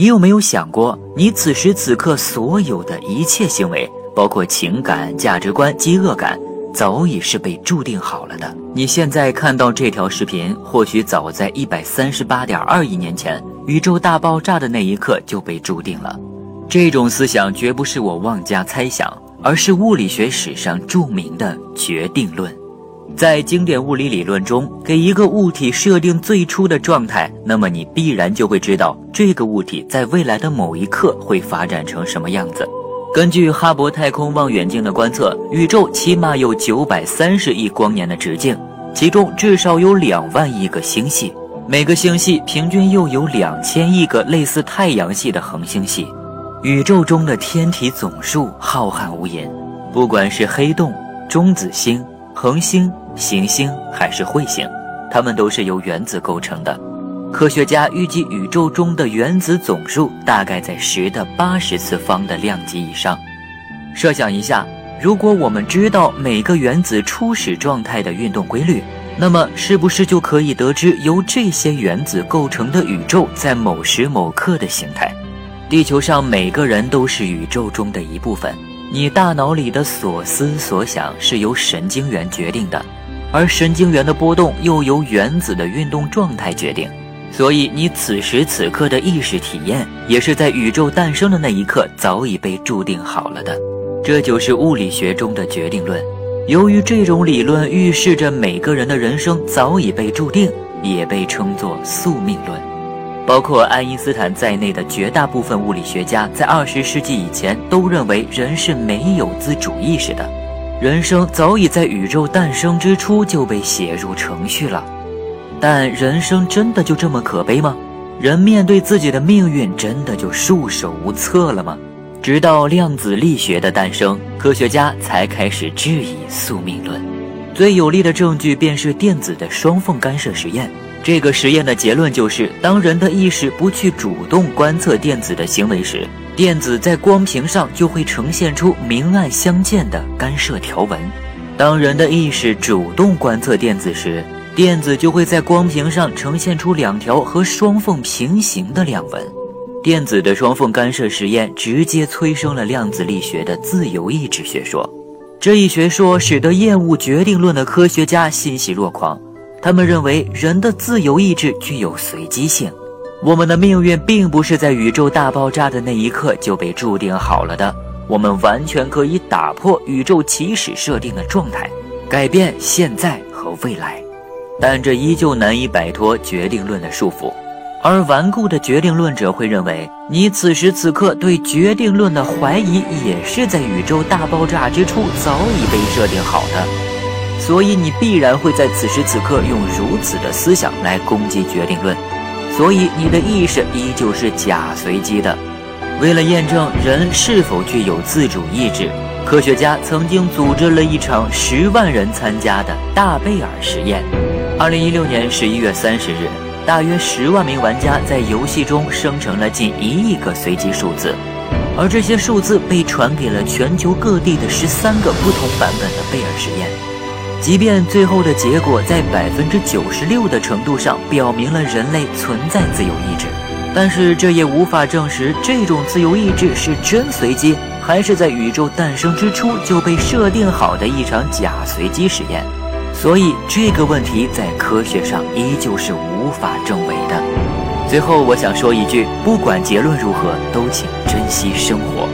你有没有想过，你此时此刻所有的一切行为，包括情感、价值观、饥饿感，早已是被注定好了的？你现在看到这条视频，或许早在一百三十八点二亿年前，宇宙大爆炸的那一刻就被注定了。这种思想绝不是我妄加猜想，而是物理学史上著名的决定论。在经典物理理论中，给一个物体设定最初的状态，那么你必然就会知道这个物体在未来的某一刻会发展成什么样子。根据哈勃太空望远镜的观测，宇宙起码有九百三十亿光年的直径，其中至少有两万亿个星系，每个星系平均又有两千亿个类似太阳系的恒星系。宇宙中的天体总数浩瀚无垠，不管是黑洞、中子星。恒星、行星还是彗星，它们都是由原子构成的。科学家预计，宇宙中的原子总数大概在十的八十次方的量级以上。设想一下，如果我们知道每个原子初始状态的运动规律，那么是不是就可以得知由这些原子构成的宇宙在某时某刻的形态？地球上每个人都是宇宙中的一部分。你大脑里的所思所想是由神经元决定的，而神经元的波动又由原子的运动状态决定。所以，你此时此刻的意识体验，也是在宇宙诞生的那一刻早已被注定好了的。这就是物理学中的决定论。由于这种理论预示着每个人的人生早已被注定，也被称作宿命论。包括爱因斯坦在内的绝大部分物理学家，在二十世纪以前都认为人是没有自主意识的，人生早已在宇宙诞生之初就被写入程序了。但人生真的就这么可悲吗？人面对自己的命运真的就束手无策了吗？直到量子力学的诞生，科学家才开始质疑宿命论。最有力的证据便是电子的双缝干涉实验。这个实验的结论就是，当人的意识不去主动观测电子的行为时，电子在光屏上就会呈现出明暗相间的干涉条纹；当人的意识主动观测电子时，电子就会在光屏上呈现出两条和双缝平行的亮纹。电子的双缝干涉实验直接催生了量子力学的自由意志学说。这一学说使得厌恶决定论的科学家欣喜若狂。他们认为人的自由意志具有随机性，我们的命运并不是在宇宙大爆炸的那一刻就被注定好了的，我们完全可以打破宇宙起始设定的状态，改变现在和未来，但这依旧难以摆脱决定论的束缚。而顽固的决定论者会认为，你此时此刻对决定论的怀疑也是在宇宙大爆炸之初早已被设定好的。所以你必然会在此时此刻用如此的思想来攻击决定论，所以你的意识依旧是假随机的。为了验证人是否具有自主意志，科学家曾经组织了一场十万人参加的大贝尔实验。二零一六年十一月三十日，大约十万名玩家在游戏中生成了近一亿个随机数字，而这些数字被传给了全球各地的十三个不同版本的贝尔实验。即便最后的结果在百分之九十六的程度上表明了人类存在自由意志，但是这也无法证实这种自由意志是真随机，还是在宇宙诞生之初就被设定好的一场假随机实验。所以这个问题在科学上依旧是无法证伪的。最后，我想说一句：不管结论如何，都请珍惜生活。